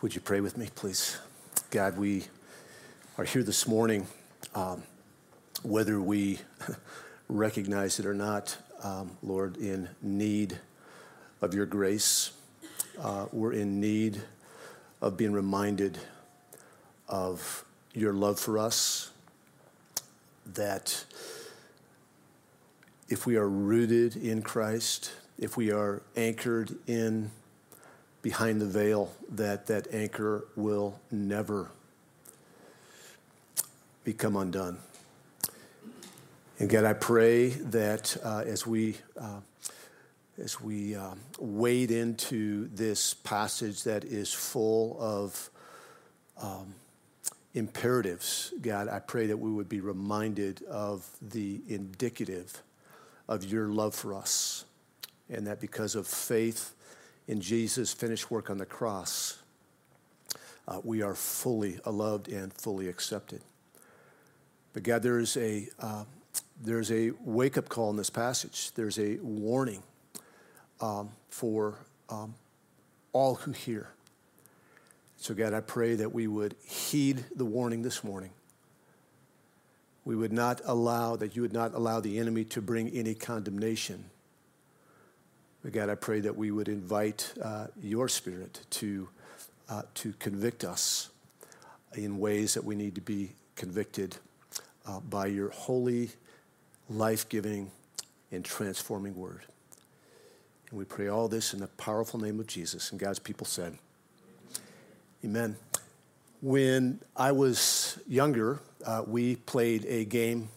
Would you pray with me, please? God, we are here this morning, um, whether we recognize it or not, um, Lord, in need of your grace. Uh, we're in need of being reminded of your love for us, that if we are rooted in Christ, if we are anchored in behind the veil, that that anchor will never become undone. And God, I pray that uh, as we uh, as we uh, wade into this passage that is full of um, imperatives, God, I pray that we would be reminded of the indicative of your love for us, and that because of faith in Jesus' finished work on the cross, uh, we are fully loved and fully accepted. But God, there's a, uh, there's a wake up call in this passage. There's a warning um, for um, all who hear. So, God, I pray that we would heed the warning this morning. We would not allow, that you would not allow the enemy to bring any condemnation but God, I pray that we would invite uh, your spirit to, uh, to convict us in ways that we need to be convicted uh, by your holy, life giving, and transforming word. And we pray all this in the powerful name of Jesus. And God's people said, Amen. When I was younger, uh, we played a game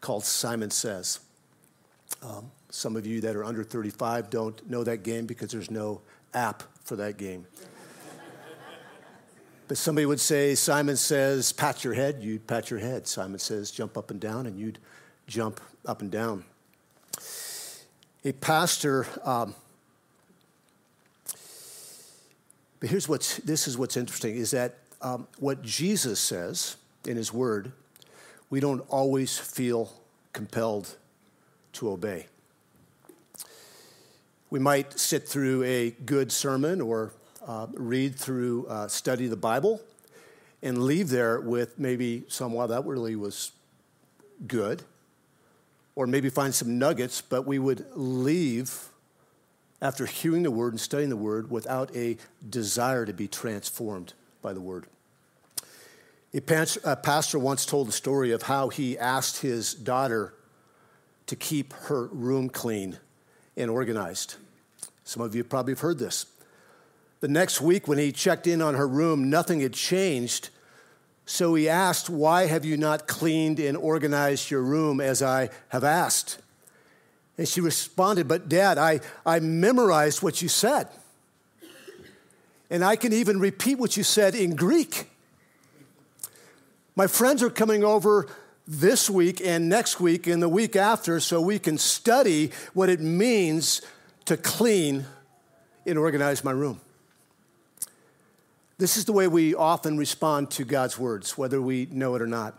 called Simon Says. Um, some of you that are under 35 don't know that game because there's no app for that game. but somebody would say, Simon says, pat your head, you'd pat your head. Simon says, jump up and down, and you'd jump up and down. A pastor, um, but here's what's, this is what's interesting, is that um, what Jesus says in his word, we don't always feel compelled to obey. We might sit through a good sermon or uh, read through, uh, study the Bible, and leave there with maybe some, wow, that really was good. Or maybe find some nuggets, but we would leave after hearing the word and studying the word without a desire to be transformed by the word. A pastor once told the story of how he asked his daughter to keep her room clean and organized. Some of you probably have heard this. The next week, when he checked in on her room, nothing had changed. So he asked, Why have you not cleaned and organized your room as I have asked? And she responded, But dad, I, I memorized what you said. And I can even repeat what you said in Greek. My friends are coming over this week and next week and the week after so we can study what it means to clean and organize my room. This is the way we often respond to God's words, whether we know it or not.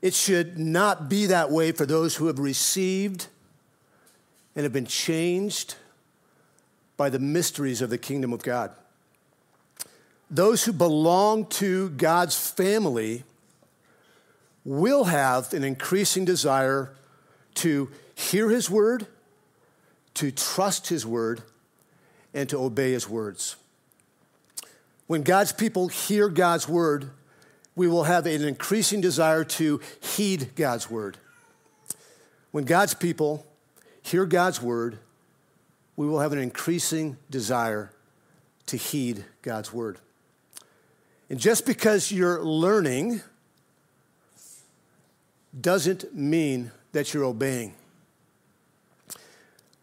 It should not be that way for those who have received and have been changed by the mysteries of the kingdom of God. Those who belong to God's family will have an increasing desire to hear his word, to trust his word, and to obey his words. When God's people hear God's word, we will have an increasing desire to heed God's word. When God's people hear God's word, we will have an increasing desire to heed God's word. And just because you're learning, doesn't mean that you're obeying.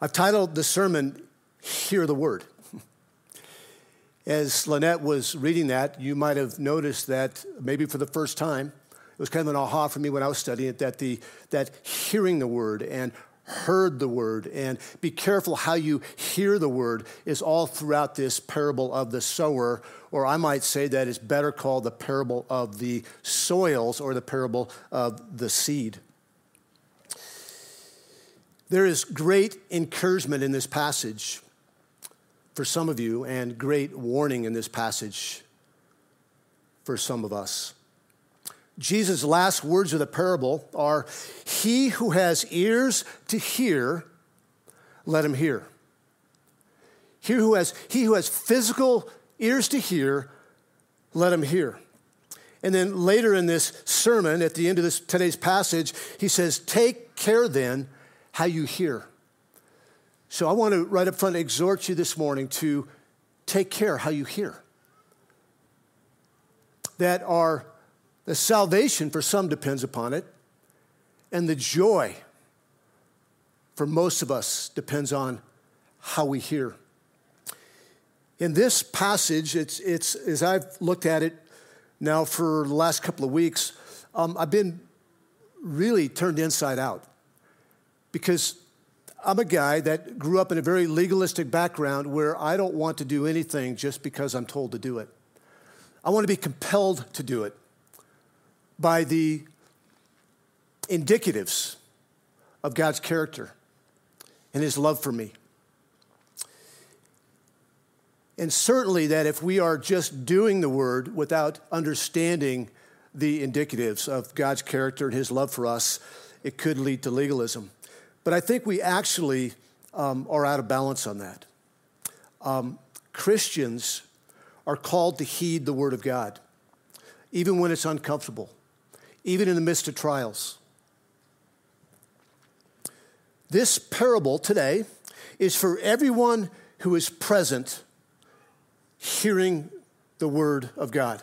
I've titled the sermon, Hear the Word. As Lynette was reading that, you might have noticed that maybe for the first time, it was kind of an aha for me when I was studying it that, the, that hearing the Word and heard the word and be careful how you hear the word is all throughout this parable of the sower or i might say that it's better called the parable of the soils or the parable of the seed there is great encouragement in this passage for some of you and great warning in this passage for some of us. Jesus' last words of the parable are He who has ears to hear, let him hear. He who has, he who has physical ears to hear, let him hear. And then later in this sermon, at the end of this today's passage, he says, Take care then how you hear. So I want to right up front exhort you this morning to take care how you hear. That our the salvation for some depends upon it, and the joy for most of us depends on how we hear. In this passage, it's, it's as I've looked at it now for the last couple of weeks, um, I've been really turned inside out because I'm a guy that grew up in a very legalistic background where I don't want to do anything just because I'm told to do it. I want to be compelled to do it by the indicatives of God's character and his love for me. And certainly, that if we are just doing the word without understanding the indicatives of God's character and his love for us, it could lead to legalism. But I think we actually um, are out of balance on that. Um, Christians are called to heed the word of God, even when it's uncomfortable, even in the midst of trials. This parable today is for everyone who is present hearing the word of God.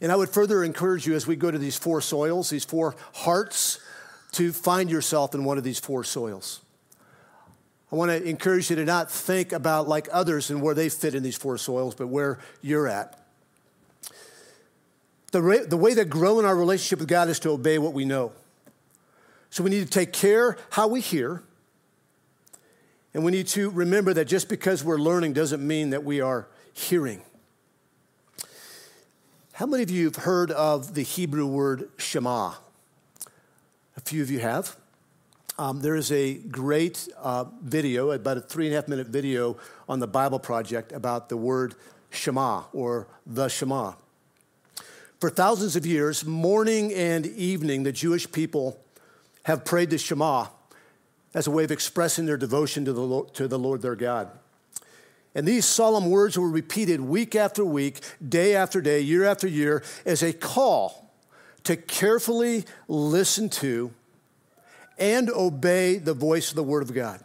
And I would further encourage you as we go to these four soils, these four hearts, to find yourself in one of these four soils. I want to encourage you to not think about like others and where they fit in these four soils, but where you're at. The, ra- the way to grow in our relationship with God is to obey what we know. So we need to take care how we hear and we need to remember that just because we're learning doesn't mean that we are hearing. How many of you have heard of the Hebrew word Shema? A few of you have. Um, there is a great uh, video, about a three and a half minute video on the Bible Project about the word Shema or the Shema. For thousands of years, morning and evening, the Jewish people have prayed the Shema as a way of expressing their devotion to the, Lord, to the Lord their God. And these solemn words were repeated week after week, day after day, year after year, as a call to carefully listen to and obey the voice of the Word of God.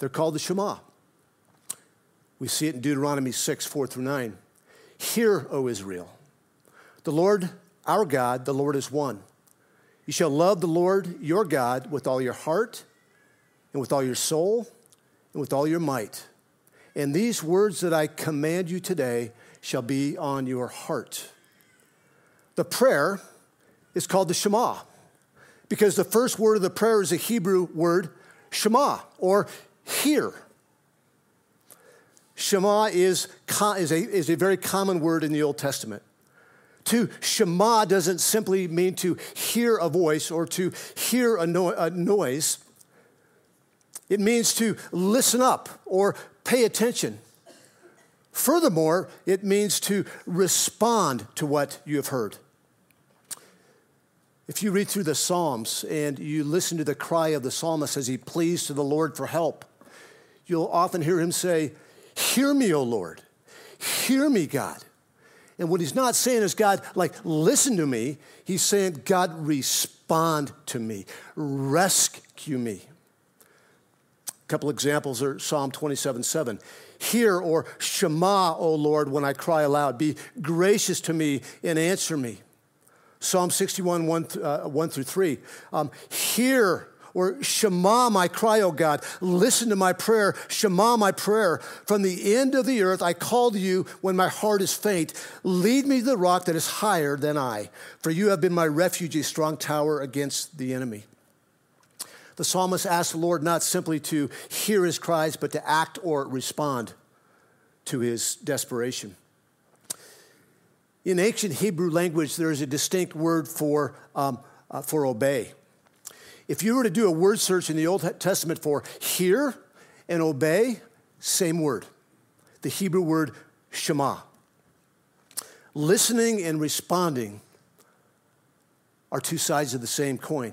They're called the Shema. We see it in Deuteronomy 6, 4 through 9. Hear, O Israel, the Lord our God, the Lord is one. You shall love the Lord your God with all your heart and with all your soul and with all your might. And these words that I command you today shall be on your heart. The prayer is called the Shema because the first word of the prayer is a Hebrew word, Shema, or hear. Shema is, is, a, is a very common word in the Old Testament. To Shema doesn't simply mean to hear a voice or to hear a, no, a noise. It means to listen up or pay attention. Furthermore, it means to respond to what you have heard. If you read through the Psalms and you listen to the cry of the psalmist as he pleads to the Lord for help, you'll often hear him say, Hear me, O Lord. Hear me, God. And what he's not saying is, God, like, listen to me. He's saying, God, respond to me, rescue me A couple examples are Psalm 27 7. Hear or Shema, O Lord, when I cry aloud. Be gracious to me and answer me. Psalm 61 1, uh, 1 through 3. Um, hear or Shema my cry, O God. Listen to my prayer. Shema my prayer. From the end of the earth I call to you when my heart is faint. Lead me to the rock that is higher than I, for you have been my refuge, a strong tower against the enemy. The psalmist asked the Lord not simply to hear his cries, but to act or respond to his desperation. In ancient Hebrew language, there is a distinct word for, um, uh, for obey. If you were to do a word search in the Old Testament for hear and obey, same word, the Hebrew word Shema. Listening and responding are two sides of the same coin.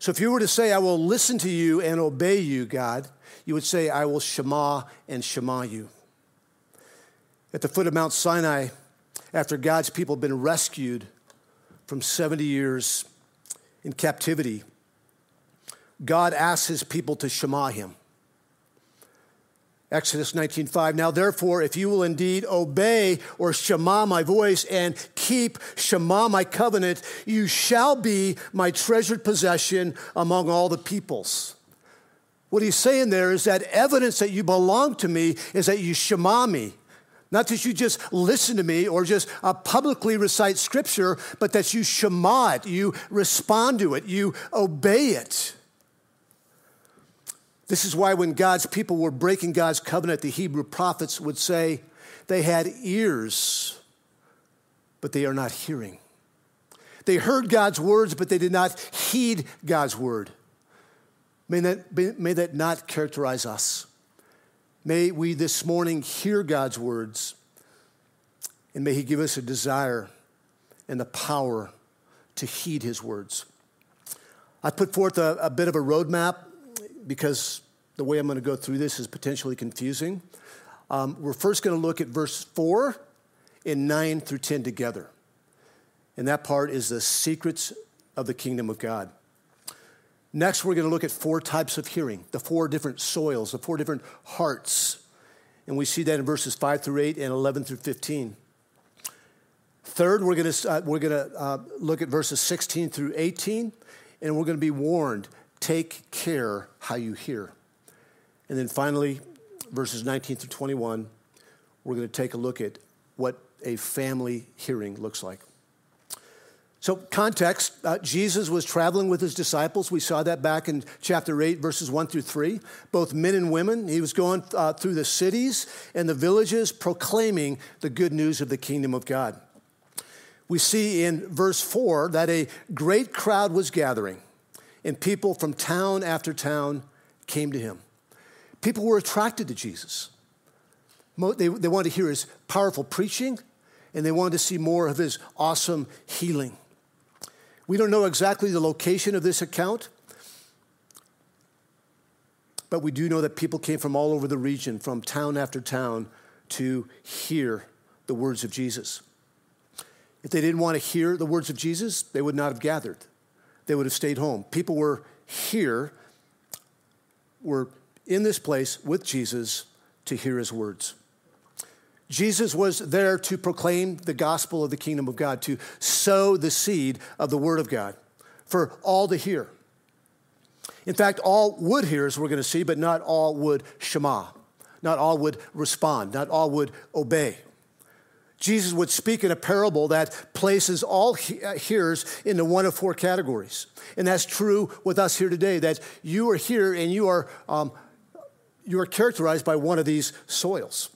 So if you were to say, I will listen to you and obey you, God, you would say, I will Shema and Shema you. At the foot of Mount Sinai, after God's people had been rescued from 70 years in captivity, God asks his people to Shema him. Exodus 19:5 Now therefore if you will indeed obey or shema my voice and keep shema my covenant you shall be my treasured possession among all the peoples. What he's saying there is that evidence that you belong to me is that you shema me. Not that you just listen to me or just uh, publicly recite scripture, but that you shema it, you respond to it, you obey it. This is why when God's people were breaking God's covenant, the Hebrew prophets would say they had ears, but they are not hearing. They heard God's words, but they did not heed God's word. May that, may that not characterize us. May we this morning hear God's words, and may He give us a desire and the power to heed His words. I put forth a, a bit of a roadmap because the way I'm going to go through this is potentially confusing. Um, we're first going to look at verse 4 and 9 through 10 together. And that part is the secrets of the kingdom of God. Next, we're going to look at four types of hearing, the four different soils, the four different hearts. And we see that in verses 5 through 8 and 11 through 15. Third, we're going to, uh, we're going to uh, look at verses 16 through 18, and we're going to be warned take care how you hear. And then finally, verses 19 through 21, we're going to take a look at what a family hearing looks like. So, context uh, Jesus was traveling with his disciples. We saw that back in chapter 8, verses 1 through 3. Both men and women. He was going uh, through the cities and the villages proclaiming the good news of the kingdom of God. We see in verse 4 that a great crowd was gathering, and people from town after town came to him. People were attracted to Jesus. They, they wanted to hear his powerful preaching, and they wanted to see more of his awesome healing. We don't know exactly the location of this account, but we do know that people came from all over the region, from town after town, to hear the words of Jesus. If they didn't want to hear the words of Jesus, they would not have gathered. They would have stayed home. People were here, were in this place with Jesus to hear his words. Jesus was there to proclaim the gospel of the kingdom of God, to sow the seed of the word of God for all to hear. In fact, all would hear, as we're going to see, but not all would shema. Not all would respond. Not all would obey. Jesus would speak in a parable that places all uh, hearers into one of four categories. And that's true with us here today, that you are here and you are um, you are characterized by one of these soils.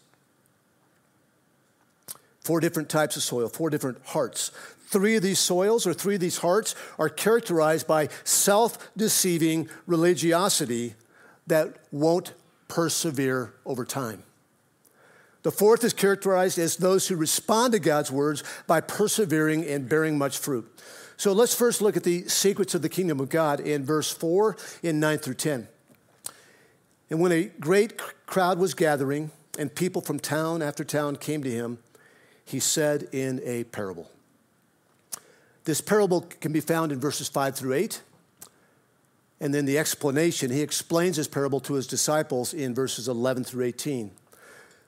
Four different types of soil, four different hearts. Three of these soils or three of these hearts are characterized by self deceiving religiosity that won't persevere over time. The fourth is characterized as those who respond to God's words by persevering and bearing much fruit. So let's first look at the secrets of the kingdom of God in verse 4 in 9 through 10. And when a great crowd was gathering and people from town after town came to him, he said in a parable. This parable can be found in verses 5 through 8. And then the explanation, he explains this parable to his disciples in verses 11 through 18.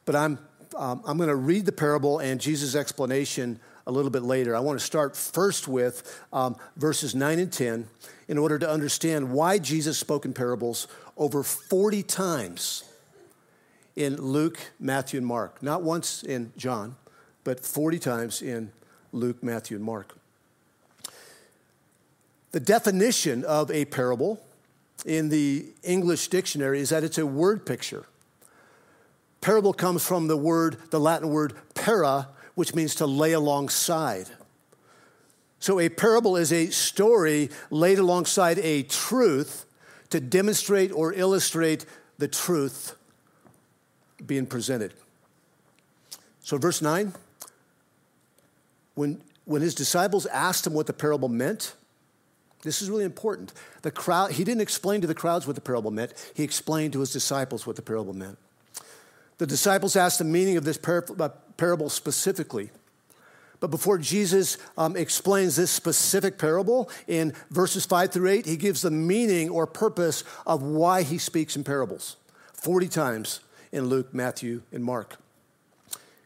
But I'm, um, I'm going to read the parable and Jesus' explanation a little bit later. I want to start first with um, verses 9 and 10 in order to understand why Jesus spoke in parables over 40 times in Luke, Matthew, and Mark. Not once in John, but 40 times in Luke, Matthew, and Mark. The definition of a parable in the English dictionary is that it's a word picture. Parable comes from the word, the Latin word para, which means to lay alongside. So a parable is a story laid alongside a truth to demonstrate or illustrate the truth being presented. So, verse 9, when, when his disciples asked him what the parable meant, this is really important. The crowd, he didn't explain to the crowds what the parable meant, he explained to his disciples what the parable meant. The disciples asked the meaning of this uh, parable specifically. But before Jesus um, explains this specific parable in verses 5 through 8, he gives the meaning or purpose of why he speaks in parables 40 times in Luke, Matthew, and Mark.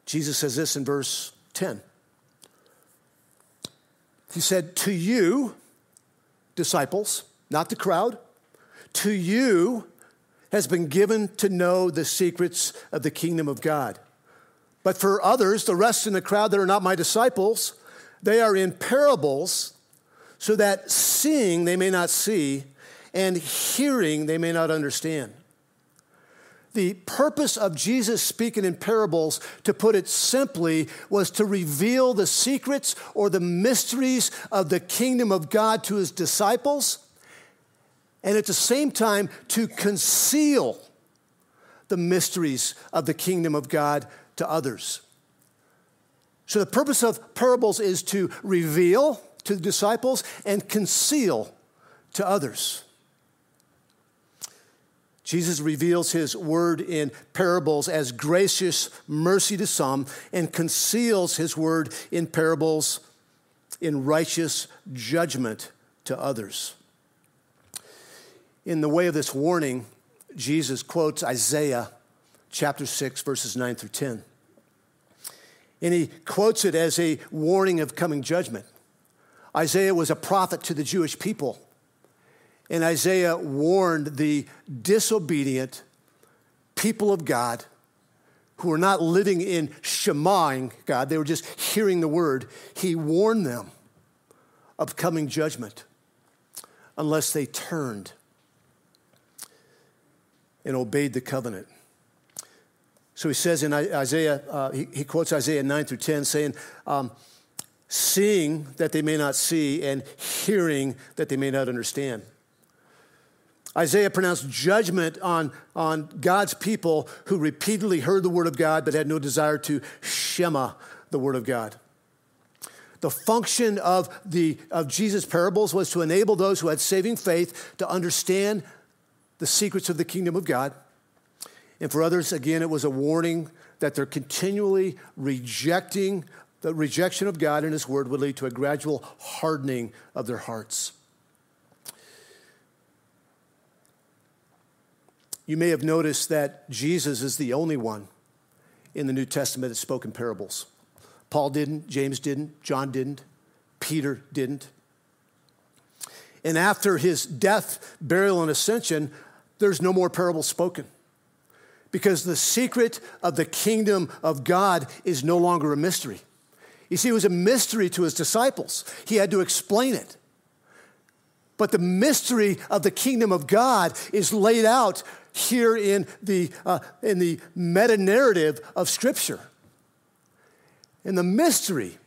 Jesus says this in verse 10. He said, To you, disciples, not the crowd, to you has been given to know the secrets of the kingdom of God. But for others, the rest in the crowd that are not my disciples, they are in parables, so that seeing they may not see, and hearing they may not understand. The purpose of Jesus speaking in parables, to put it simply, was to reveal the secrets or the mysteries of the kingdom of God to his disciples, and at the same time to conceal the mysteries of the kingdom of God to others. So, the purpose of parables is to reveal to the disciples and conceal to others. Jesus reveals his word in parables as gracious mercy to some and conceals his word in parables in righteous judgment to others. In the way of this warning, Jesus quotes Isaiah chapter 6, verses 9 through 10. And he quotes it as a warning of coming judgment. Isaiah was a prophet to the Jewish people. And Isaiah warned the disobedient people of God who were not living in Shemaing God, they were just hearing the word. He warned them of coming judgment unless they turned and obeyed the covenant. So he says in Isaiah, uh, he, he, quotes Isaiah 9 through 10, saying, um, Seeing that they may not see, and hearing that they may not understand. Isaiah pronounced judgment on, on God's people who repeatedly heard the word of God but had no desire to shema the word of God. The function of, the, of Jesus' parables was to enable those who had saving faith to understand the secrets of the kingdom of God and for others, again, it was a warning that they're continually rejecting the rejection of God and His Word would lead to a gradual hardening of their hearts. You may have noticed that Jesus is the only one in the New Testament that spoke in parables. Paul didn't, James didn't, John didn't, Peter didn't. And after his death, burial, and ascension, there's no more parables spoken because the secret of the kingdom of God is no longer a mystery. You see, it was a mystery to his disciples, he had to explain it. But the mystery of the kingdom of God is laid out here in the, uh, in the meta narrative of Scripture. And the mystery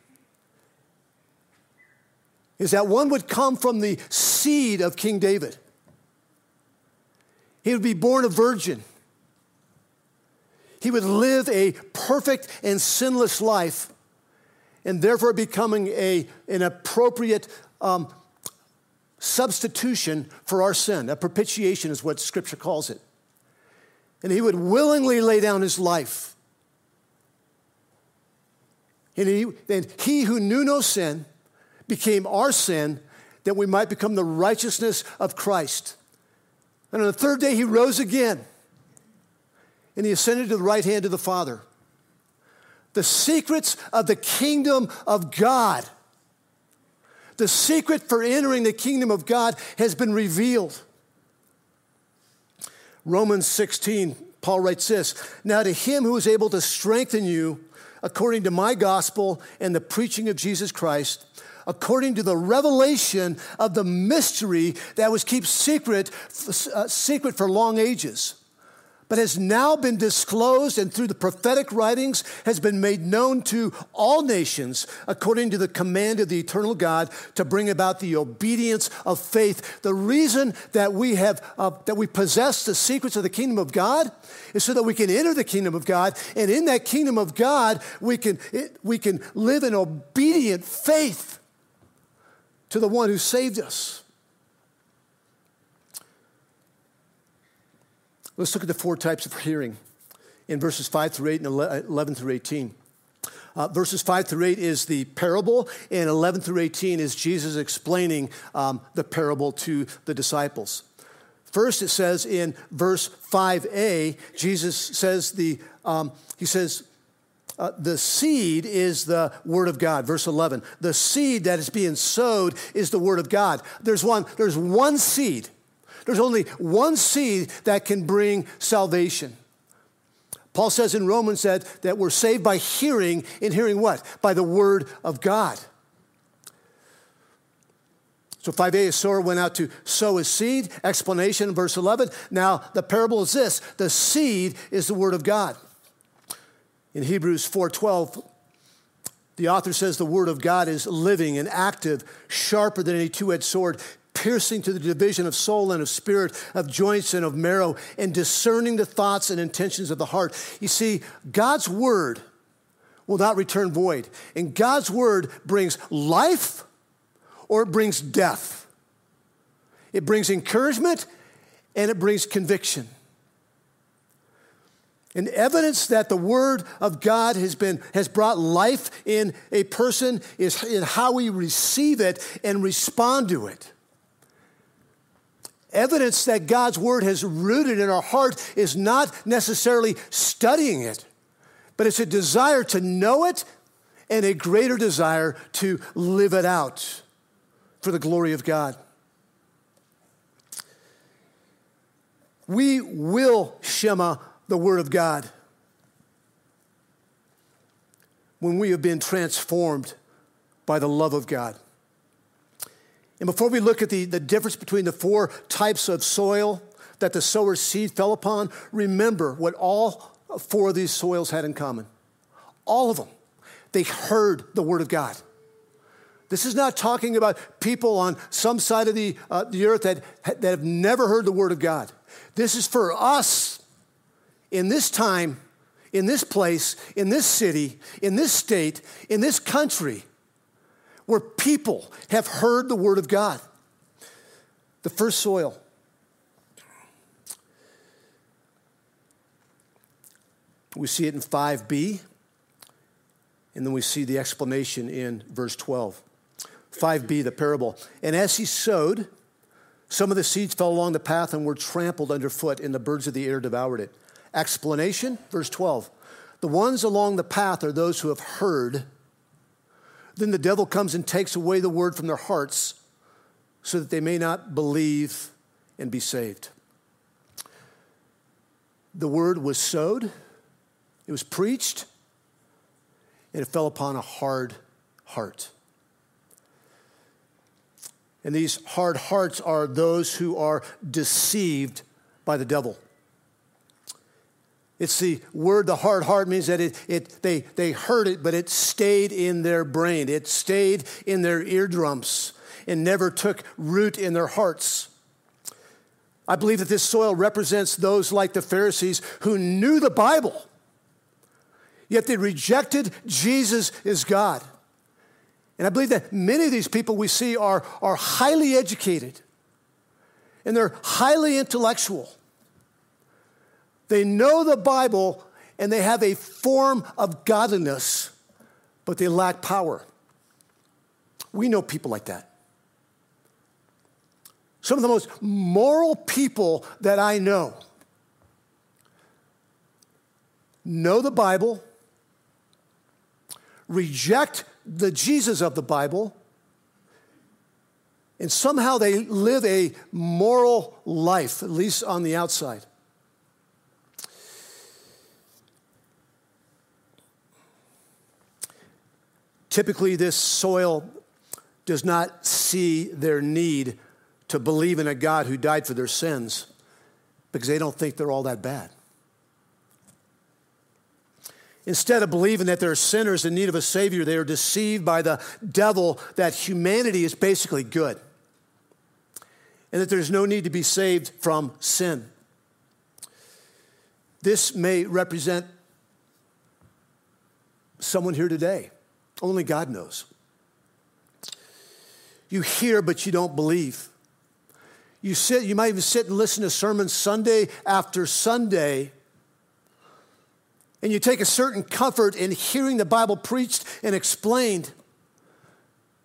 is that one would come from the seed of King David. He would be born a virgin. He would live a perfect and sinless life, and therefore becoming a, an appropriate um, substitution for our sin. A propitiation is what Scripture calls it. And he would willingly lay down his life. And he, and he who knew no sin became our sin that we might become the righteousness of Christ. And on the third day, he rose again and he ascended to the right hand of the Father. The secrets of the kingdom of God, the secret for entering the kingdom of God has been revealed. Romans 16, Paul writes this Now to him who is able to strengthen you according to my gospel and the preaching of Jesus Christ, according to the revelation of the mystery that was kept secret, uh, secret for long ages but has now been disclosed and through the prophetic writings has been made known to all nations according to the command of the eternal God to bring about the obedience of faith. The reason that we have uh, that we possess the secrets of the kingdom of God is so that we can enter the kingdom of God, and in that kingdom of God we can we can live in obedient faith to the one who saved us. Let's look at the four types of hearing in verses 5 through 8 and 11 through 18. Uh, verses 5 through 8 is the parable, and 11 through 18 is Jesus explaining um, the parable to the disciples. First, it says in verse 5a, Jesus says, the, um, He says, uh, the seed is the word of God. Verse 11. The seed that is being sowed is the word of God. There's one, there's one seed there's only one seed that can bring salvation. Paul says in Romans that, that we're saved by hearing, in hearing what? By the word of God. So 5a, a sower went out to sow his seed. Explanation, verse 11. Now, the parable is this the seed is the word of God. In Hebrews 4:12, the author says the word of God is living and active, sharper than any two-edged sword, piercing to the division of soul and of spirit, of joints and of marrow, and discerning the thoughts and intentions of the heart. You see, God's word will not return void. And God's word brings life or it brings death. It brings encouragement and it brings conviction. And evidence that the word of God has been has brought life in a person is in how we receive it and respond to it. Evidence that God's word has rooted in our heart is not necessarily studying it, but it's a desire to know it and a greater desire to live it out for the glory of God. We will Shema the word of God when we have been transformed by the love of God. And before we look at the, the difference between the four types of soil that the sower's seed fell upon, remember what all four of these soils had in common. All of them. They heard the word of God. This is not talking about people on some side of the, uh, the earth that, that have never heard the word of God. This is for us in this time, in this place, in this city, in this state, in this country where people have heard the word of God. The first soil. We see it in 5b, and then we see the explanation in verse 12. 5b, the parable. And as he sowed, some of the seeds fell along the path and were trampled underfoot, and the birds of the air devoured it. Explanation, verse 12. The ones along the path are those who have heard then the devil comes and takes away the word from their hearts so that they may not believe and be saved. The word was sowed, it was preached, and it fell upon a hard heart. And these hard hearts are those who are deceived by the devil. It's the word, the hard heart means that it, it, they, they heard it, but it stayed in their brain. It stayed in their eardrums and never took root in their hearts. I believe that this soil represents those like the Pharisees who knew the Bible, yet they rejected Jesus as God. And I believe that many of these people we see are, are highly educated and they're highly intellectual. They know the Bible and they have a form of godliness, but they lack power. We know people like that. Some of the most moral people that I know know the Bible, reject the Jesus of the Bible, and somehow they live a moral life, at least on the outside. Typically, this soil does not see their need to believe in a God who died for their sins because they don't think they're all that bad. Instead of believing that they're sinners in need of a Savior, they are deceived by the devil that humanity is basically good and that there's no need to be saved from sin. This may represent someone here today. Only God knows. You hear, but you don't believe. You sit, you might even sit and listen to sermons Sunday after Sunday, and you take a certain comfort in hearing the Bible preached and explained,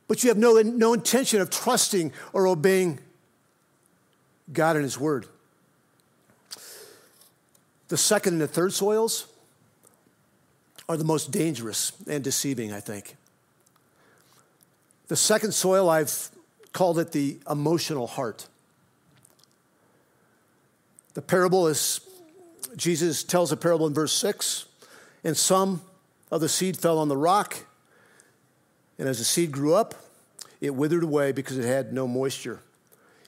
but you have no, no intention of trusting or obeying God and His Word. The second and the third soils are the most dangerous and deceiving, I think. The second soil, I've called it the emotional heart. The parable is, Jesus tells a parable in verse 6, and some of the seed fell on the rock, and as the seed grew up, it withered away because it had no moisture.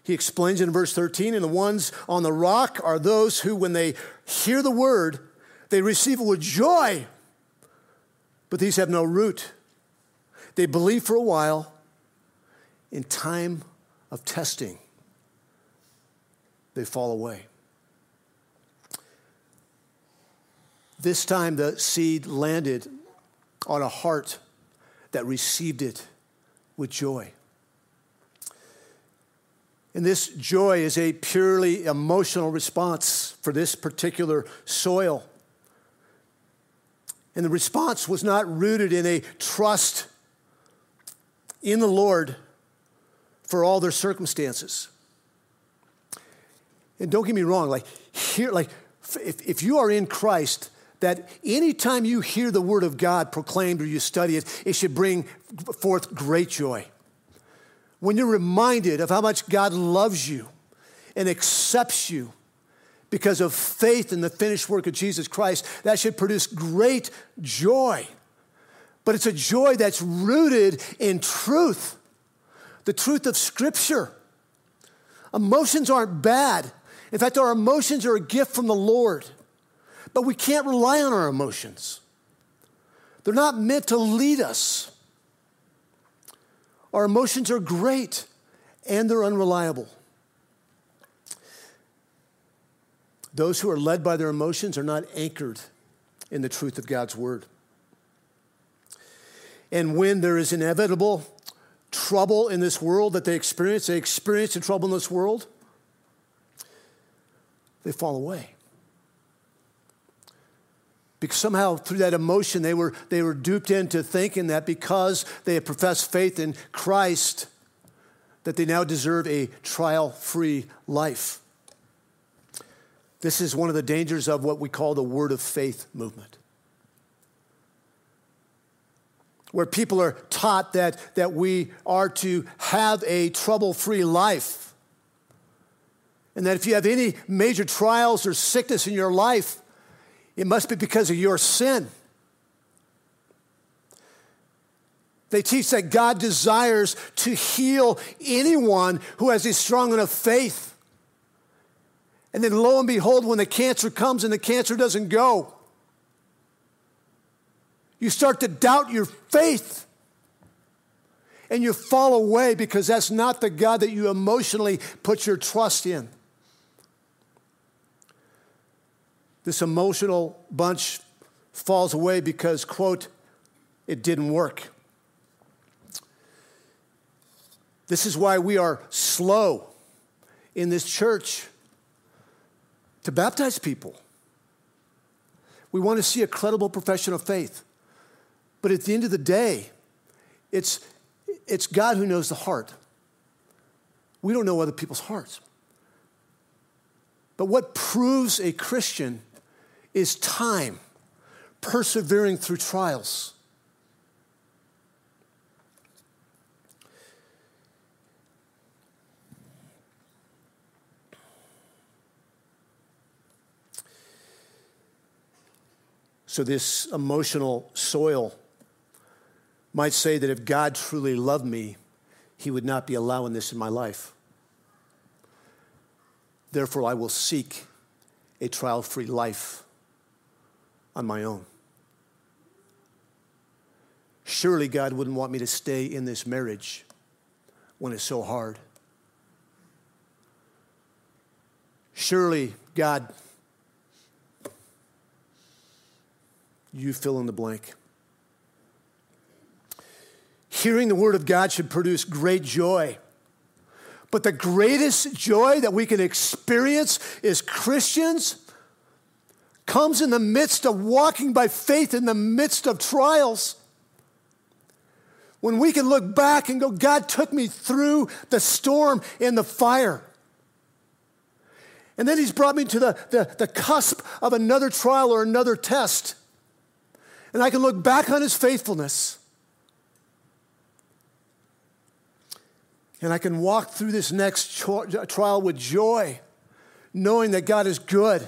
He explains in verse 13, and the ones on the rock are those who, when they hear the word, they receive it with joy, but these have no root. They believe for a while. In time of testing, they fall away. This time, the seed landed on a heart that received it with joy. And this joy is a purely emotional response for this particular soil. And the response was not rooted in a trust in the Lord for all their circumstances. And don't get me wrong, like here, like if, if you are in Christ, that anytime you hear the word of God proclaimed or you study it, it should bring forth great joy. When you're reminded of how much God loves you and accepts you because of faith in the finished work of Jesus Christ, that should produce great joy. But it's a joy that's rooted in truth, the truth of Scripture. Emotions aren't bad. In fact, our emotions are a gift from the Lord. But we can't rely on our emotions, they're not meant to lead us. Our emotions are great and they're unreliable. Those who are led by their emotions are not anchored in the truth of God's word. And when there is inevitable trouble in this world that they experience, they experience the trouble in this world, they fall away. Because somehow through that emotion, they were, they were duped into thinking that because they had professed faith in Christ, that they now deserve a trial free life. This is one of the dangers of what we call the word of faith movement. Where people are taught that, that we are to have a trouble free life. And that if you have any major trials or sickness in your life, it must be because of your sin. They teach that God desires to heal anyone who has a strong enough faith. And then lo and behold, when the cancer comes and the cancer doesn't go, you start to doubt your faith. And you fall away because that's not the God that you emotionally put your trust in. This emotional bunch falls away because, quote, it didn't work. This is why we are slow in this church to baptize people. We want to see a credible profession of faith. But at the end of the day, it's, it's God who knows the heart. We don't know other people's hearts. But what proves a Christian is time, persevering through trials. So, this emotional soil might say that if God truly loved me, he would not be allowing this in my life. Therefore, I will seek a trial free life on my own. surely God wouldn't want me to stay in this marriage when it's so hard. Surely, God, you fill in the blank. Hearing the word of God should produce great joy. But the greatest joy that we can experience as Christians comes in the midst of walking by faith in the midst of trials. When we can look back and go, God took me through the storm and the fire. And then He's brought me to the, the, the cusp of another trial or another test. And I can look back on His faithfulness. And I can walk through this next trial with joy, knowing that God is good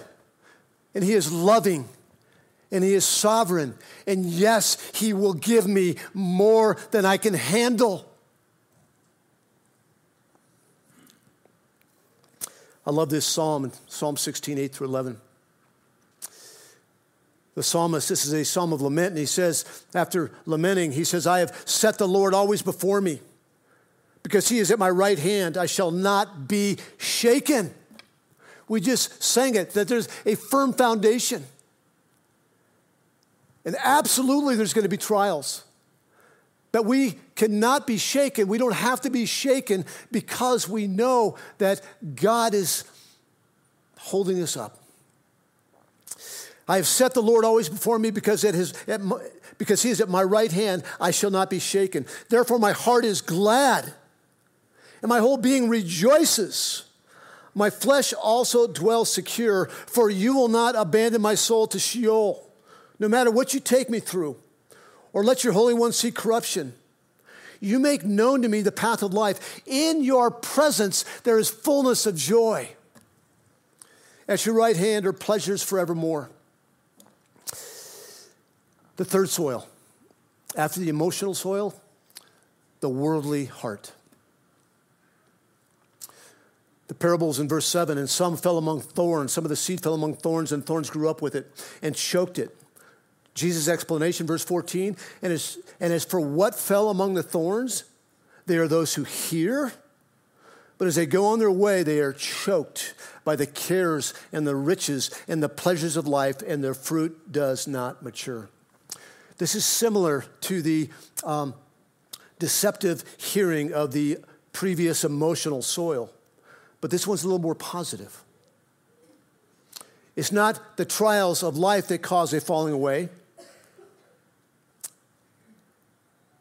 and He is loving and He is sovereign. And yes, He will give me more than I can handle. I love this psalm, Psalm 16, 8 through 11. The psalmist, this is a psalm of lament, and he says, after lamenting, he says, I have set the Lord always before me. Because he is at my right hand, I shall not be shaken. We just sang it, that there's a firm foundation. And absolutely, there's going to be trials. But we cannot be shaken. We don't have to be shaken because we know that God is holding us up. I have set the Lord always before me because, it is my, because he is at my right hand, I shall not be shaken. Therefore, my heart is glad and my whole being rejoices. My flesh also dwells secure, for you will not abandon my soul to Sheol, no matter what you take me through, or let your Holy One see corruption. You make known to me the path of life. In your presence there is fullness of joy. At your right hand are pleasures forevermore. The third soil, after the emotional soil, the worldly heart. The parables in verse 7 and some fell among thorns. Some of the seed fell among thorns, and thorns grew up with it and choked it. Jesus' explanation, verse 14, and as, and as for what fell among the thorns, they are those who hear, but as they go on their way, they are choked by the cares and the riches and the pleasures of life, and their fruit does not mature. This is similar to the um, deceptive hearing of the previous emotional soil. But this one's a little more positive. It's not the trials of life that cause a falling away,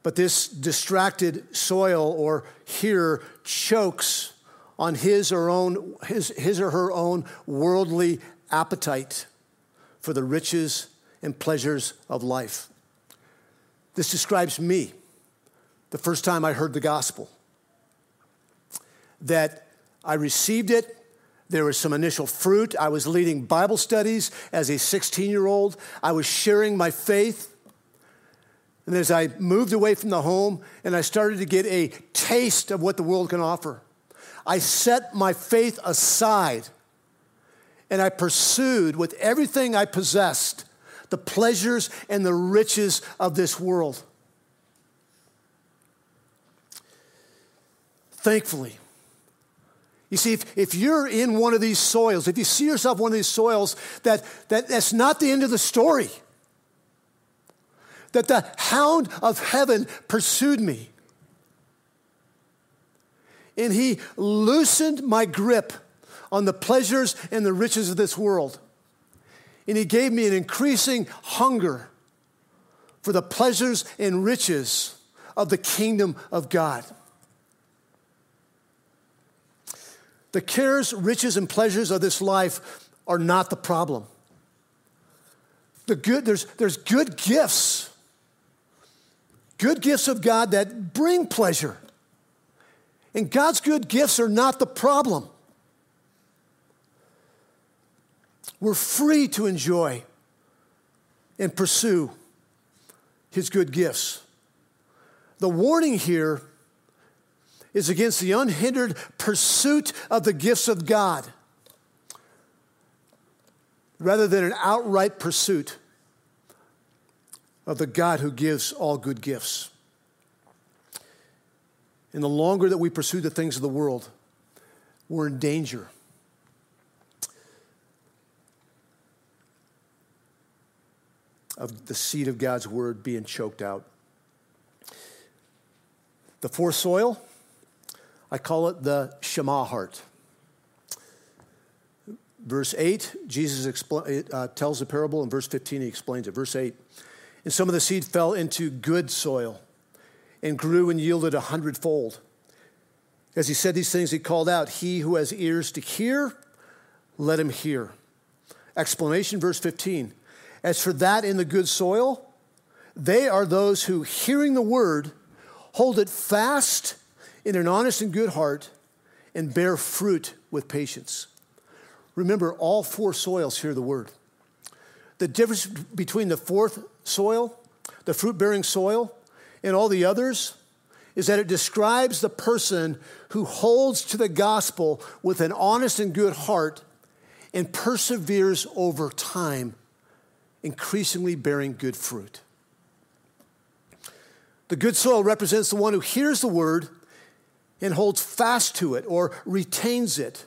but this distracted soil or hearer chokes on his or, own, his, his or her own worldly appetite for the riches and pleasures of life. This describes me the first time I heard the gospel. That I received it. There was some initial fruit. I was leading Bible studies as a 16 year old. I was sharing my faith. And as I moved away from the home and I started to get a taste of what the world can offer, I set my faith aside and I pursued with everything I possessed the pleasures and the riches of this world. Thankfully, you see, if, if you're in one of these soils, if you see yourself one of these soils, that, that that's not the end of the story. That the hound of heaven pursued me. And he loosened my grip on the pleasures and the riches of this world. And he gave me an increasing hunger for the pleasures and riches of the kingdom of God. The cares, riches, and pleasures of this life are not the problem. The good, there's, there's good gifts, good gifts of God that bring pleasure. And God's good gifts are not the problem. We're free to enjoy and pursue His good gifts. The warning here is against the unhindered pursuit of the gifts of God rather than an outright pursuit of the God who gives all good gifts. And the longer that we pursue the things of the world, we're in danger. Of the seed of God's word being choked out. The fourth soil, I call it the Shema heart. Verse 8, Jesus expl- uh, tells the parable. In verse 15, he explains it. Verse 8, and some of the seed fell into good soil and grew and yielded a hundredfold. As he said these things, he called out, He who has ears to hear, let him hear. Explanation, verse 15. As for that in the good soil, they are those who, hearing the word, hold it fast in an honest and good heart and bear fruit with patience. Remember, all four soils hear the word. The difference between the fourth soil, the fruit bearing soil, and all the others is that it describes the person who holds to the gospel with an honest and good heart and perseveres over time, increasingly bearing good fruit. The good soil represents the one who hears the word and holds fast to it or retains it.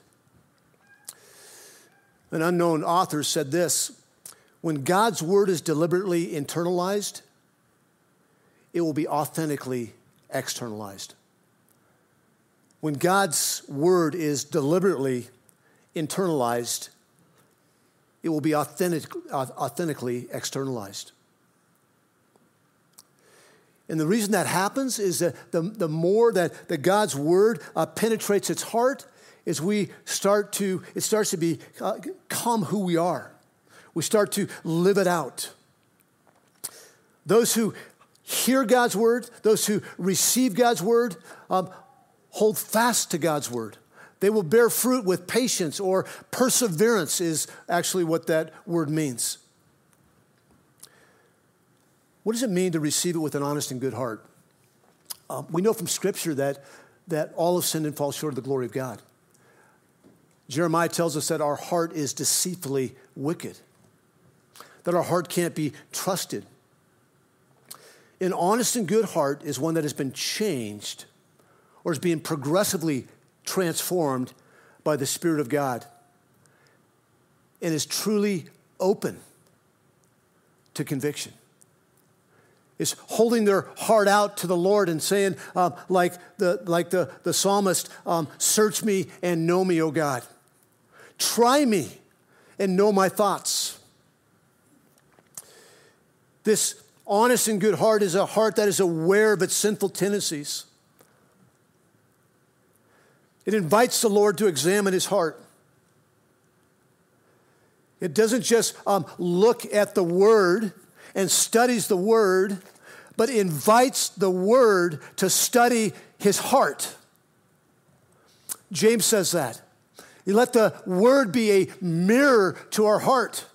An unknown author said this when God's word is deliberately internalized, it will be authentically externalized. When God's word is deliberately internalized, it will be authentic, authentically externalized. And the reason that happens is that the, the more that, that God's word uh, penetrates its heart, is we start to, it starts to become uh, who we are. We start to live it out. Those who hear God's word, those who receive God's word, um, hold fast to God's word. They will bear fruit with patience or perseverance, is actually what that word means. What does it mean to receive it with an honest and good heart? Um, we know from Scripture that, that all have sinned and fall short of the glory of God. Jeremiah tells us that our heart is deceitfully wicked, that our heart can't be trusted. An honest and good heart is one that has been changed or is being progressively transformed by the Spirit of God and is truly open to conviction. Is holding their heart out to the Lord and saying, uh, like, the, like the, the psalmist, um, Search me and know me, O God. Try me and know my thoughts. This honest and good heart is a heart that is aware of its sinful tendencies. It invites the Lord to examine his heart. It doesn't just um, look at the word and studies the word, but invites the word to study his heart. James says that. You let the word be a mirror to our heart.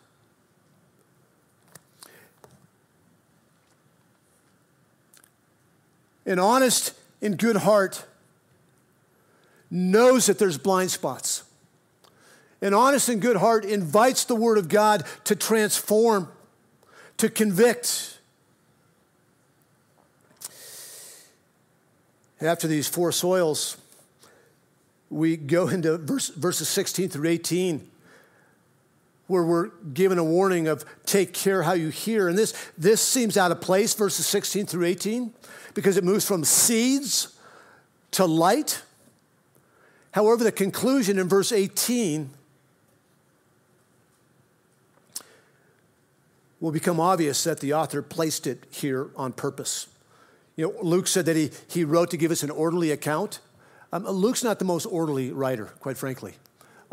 An honest and good heart knows that there's blind spots. An honest and good heart invites the Word of God to transform, to convict. After these four soils, we go into verse, verses 16 through 18 where we're given a warning of take care how you hear. And this, this seems out of place, verses 16 through 18, because it moves from seeds to light. However, the conclusion in verse 18 will become obvious that the author placed it here on purpose. You know, Luke said that he, he wrote to give us an orderly account. Um, Luke's not the most orderly writer, quite frankly.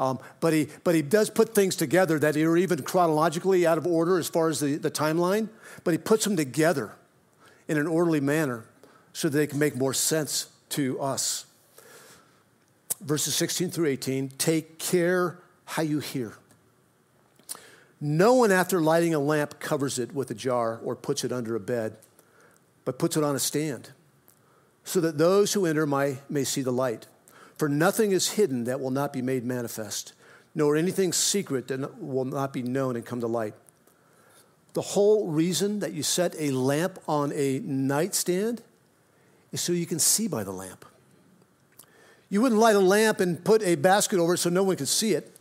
Um, but, he, but he does put things together that are even chronologically out of order as far as the, the timeline, but he puts them together in an orderly manner so that they can make more sense to us. Verses 16 through 18 take care how you hear. No one, after lighting a lamp, covers it with a jar or puts it under a bed, but puts it on a stand so that those who enter may, may see the light. For nothing is hidden that will not be made manifest, nor anything secret that will not be known and come to light. The whole reason that you set a lamp on a nightstand is so you can see by the lamp. You wouldn't light a lamp and put a basket over it so no one could see it.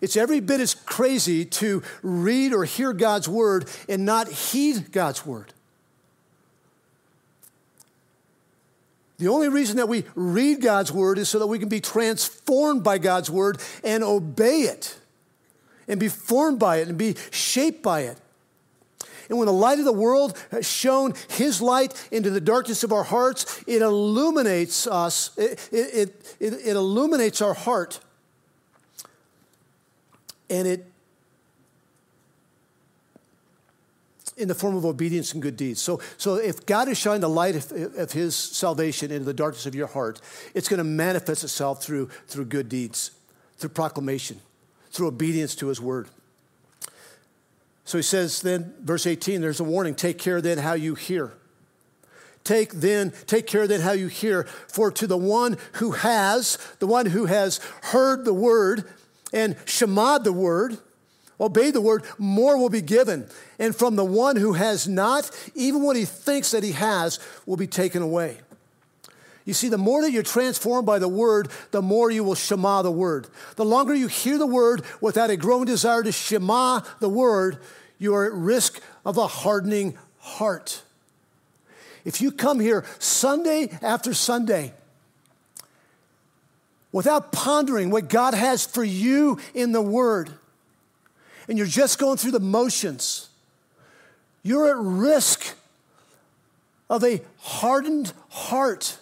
It's every bit as crazy to read or hear God's word and not heed God's word. The only reason that we read God's word is so that we can be transformed by God's word and obey it and be formed by it and be shaped by it. And when the light of the world has shone his light into the darkness of our hearts, it illuminates us, it, it, it, it illuminates our heart. And it in the form of obedience and good deeds. So, so if God has shined the light of, of his salvation into the darkness of your heart, it's going to manifest itself through, through good deeds, through proclamation, through obedience to his word. So he says then, verse 18, there's a warning take care then how you hear. Take then, take care then how you hear, for to the one who has, the one who has heard the word and shamad the word, obey the word, more will be given. And from the one who has not, even what he thinks that he has will be taken away. You see, the more that you're transformed by the word, the more you will shema the word. The longer you hear the word without a growing desire to shema the word, you are at risk of a hardening heart. If you come here Sunday after Sunday without pondering what God has for you in the word, and you're just going through the motions, you're at risk of a hardened heart.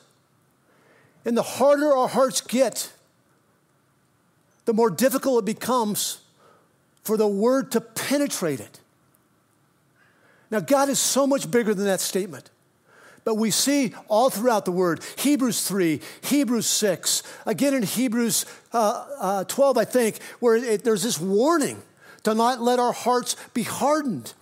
And the harder our hearts get, the more difficult it becomes for the word to penetrate it. Now, God is so much bigger than that statement. But we see all throughout the word Hebrews 3, Hebrews 6, again in Hebrews uh, uh, 12, I think, where it, there's this warning to not let our hearts be hardened.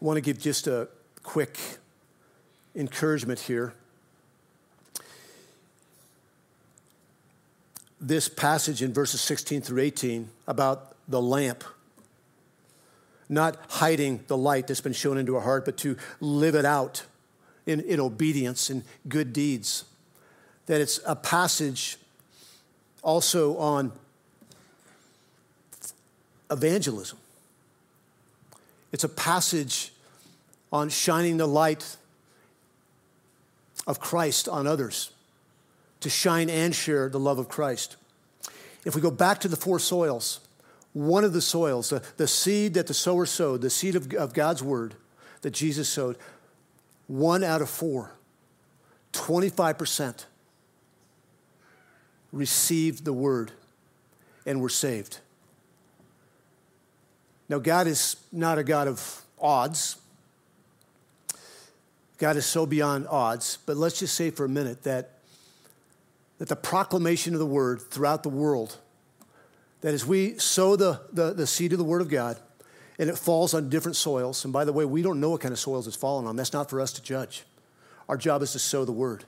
Want to give just a quick encouragement here. This passage in verses 16 through 18 about the lamp, not hiding the light that's been shown into our heart, but to live it out in, in obedience and good deeds. That it's a passage also on evangelism. It's a passage on shining the light of Christ on others, to shine and share the love of Christ. If we go back to the four soils, one of the soils, the, the seed that the sower sowed, the seed of, of God's word that Jesus sowed, one out of four, 25% received the word and were saved. Now, God is not a God of odds. God is so beyond odds. But let's just say for a minute that, that the proclamation of the word throughout the world, that as we sow the, the, the seed of the word of God, and it falls on different soils, and by the way, we don't know what kind of soils it's fallen on. That's not for us to judge. Our job is to sow the word.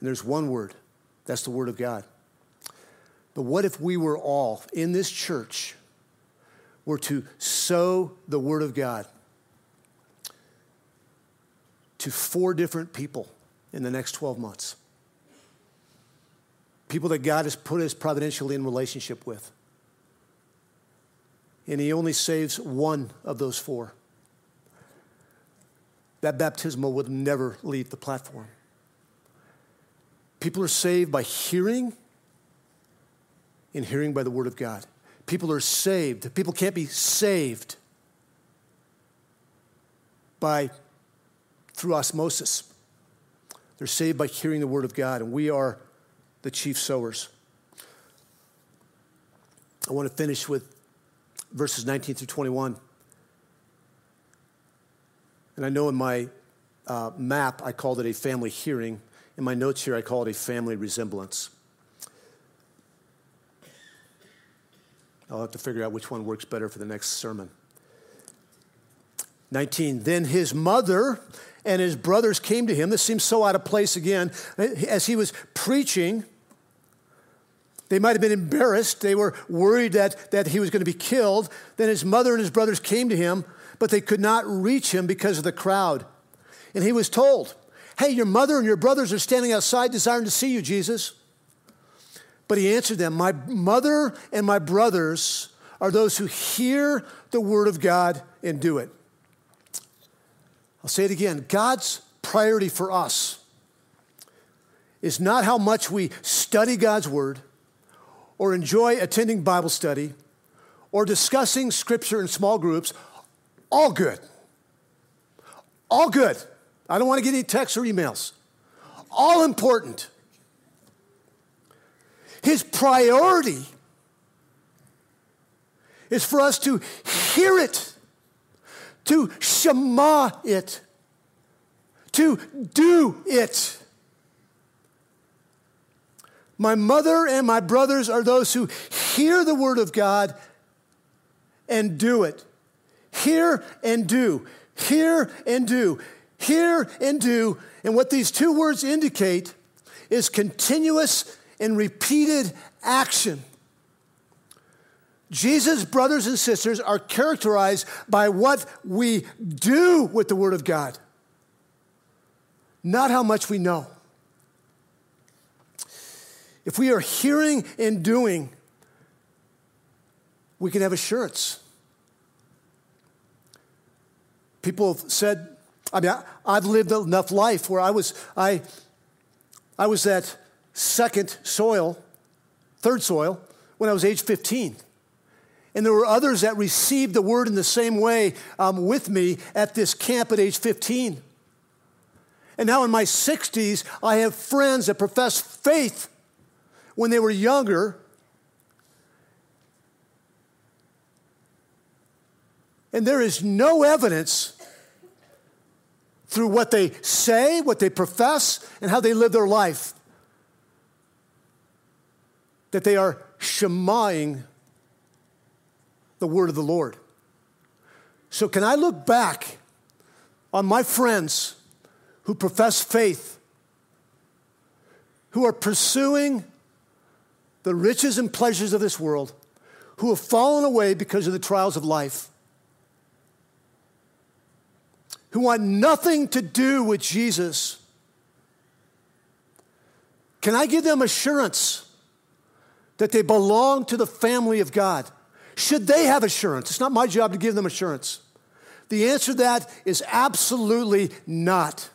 And there's one word that's the word of God. But what if we were all in this church were to sow the word of God to four different people in the next 12 months. People that God has put us providentially in relationship with. And He only saves one of those four. That baptismal would never leave the platform. People are saved by hearing and hearing by the Word of God. People are saved. People can't be saved by through osmosis. They're saved by hearing the word of God, and we are the chief sowers. I want to finish with verses 19 through 21. And I know in my uh, map I called it a family hearing. In my notes here, I call it a family resemblance. I'll have to figure out which one works better for the next sermon. 19. Then his mother and his brothers came to him. This seems so out of place again. As he was preaching, they might have been embarrassed. They were worried that, that he was going to be killed. Then his mother and his brothers came to him, but they could not reach him because of the crowd. And he was told, Hey, your mother and your brothers are standing outside desiring to see you, Jesus. But he answered them, My mother and my brothers are those who hear the word of God and do it. I'll say it again God's priority for us is not how much we study God's word or enjoy attending Bible study or discussing scripture in small groups. All good. All good. I don't want to get any texts or emails. All important. His priority is for us to hear it, to shema it, to do it. My mother and my brothers are those who hear the word of God and do it. Hear and do. Hear and do. Hear and do. And what these two words indicate is continuous and repeated action. Jesus' brothers and sisters are characterized by what we do with the Word of God, not how much we know. If we are hearing and doing, we can have assurance. People have said, I mean, I, have lived enough life where I was, I, I was that second soil, third soil, when I was age 15. And there were others that received the word in the same way um, with me at this camp at age 15. And now in my 60s, I have friends that profess faith when they were younger. And there is no evidence through what they say, what they profess, and how they live their life that they are shemaing the word of the Lord. So, can I look back on my friends who profess faith, who are pursuing the riches and pleasures of this world, who have fallen away because of the trials of life, who want nothing to do with Jesus, can I give them assurance that they belong to the family of God? Should they have assurance? It's not my job to give them assurance. The answer to that is absolutely not.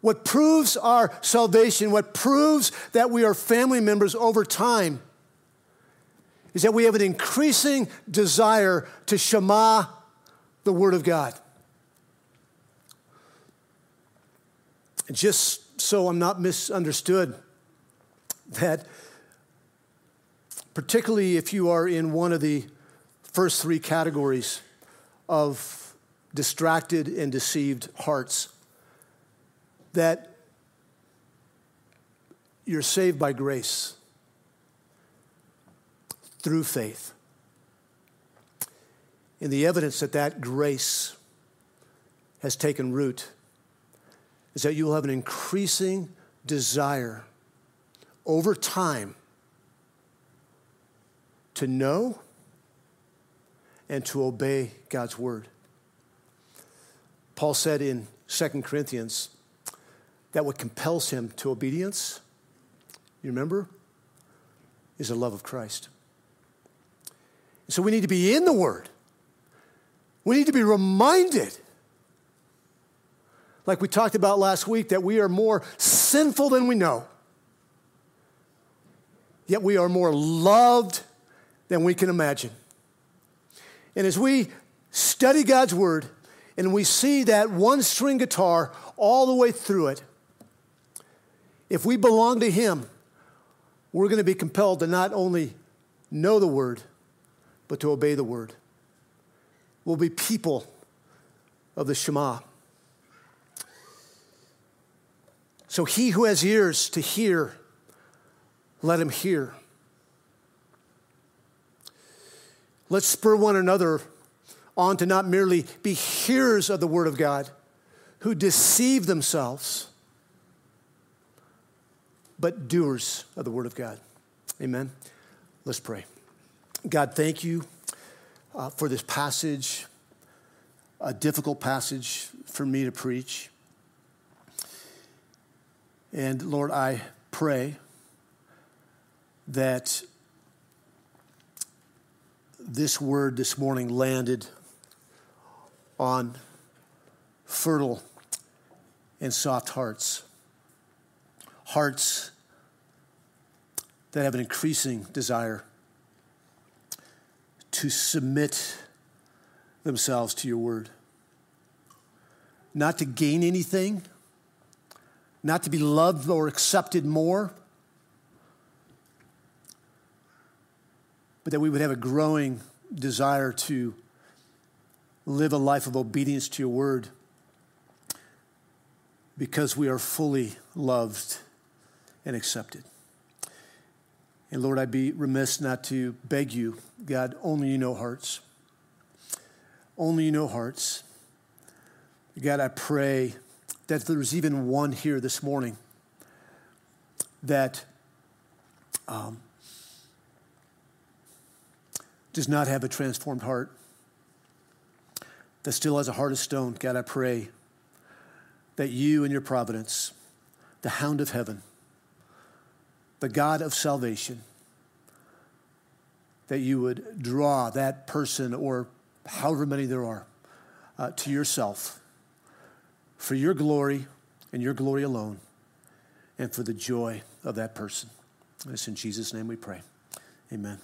What proves our salvation, what proves that we are family members over time, is that we have an increasing desire to shema the Word of God. Just so I'm not misunderstood, that particularly if you are in one of the first three categories of distracted and deceived hearts, that you're saved by grace through faith. And the evidence that that grace has taken root is that you will have an increasing desire over time to know and to obey God's word. Paul said in 2 Corinthians that what compels him to obedience, you remember, is the love of Christ. So we need to be in the Word. We need to be reminded, like we talked about last week, that we are more sinful than we know. Yet we are more loved than we can imagine. And as we study God's Word and we see that one string guitar all the way through it, if we belong to Him, we're going to be compelled to not only know the Word, but to obey the Word. We'll be people of the Shema. So he who has ears to hear, let him hear. Let's spur one another on to not merely be hearers of the Word of God who deceive themselves, but doers of the Word of God. Amen. Let's pray. God, thank you uh, for this passage, a difficult passage for me to preach. And Lord, I pray that this word this morning landed on fertile and soft hearts. Hearts that have an increasing desire to submit themselves to your word. Not to gain anything, not to be loved or accepted more, but that we would have a growing desire to live a life of obedience to your word because we are fully loved and accepted. And Lord, I'd be remiss not to beg you, God, only you know hearts. Only you know hearts. God, I pray that there's even one here this morning that um, does not have a transformed heart, that still has a heart of stone. God, I pray that you and your providence, the hound of heaven, the God of salvation, that you would draw that person or however many there are uh, to yourself for your glory and your glory alone and for the joy of that person. It's in Jesus' name we pray. Amen.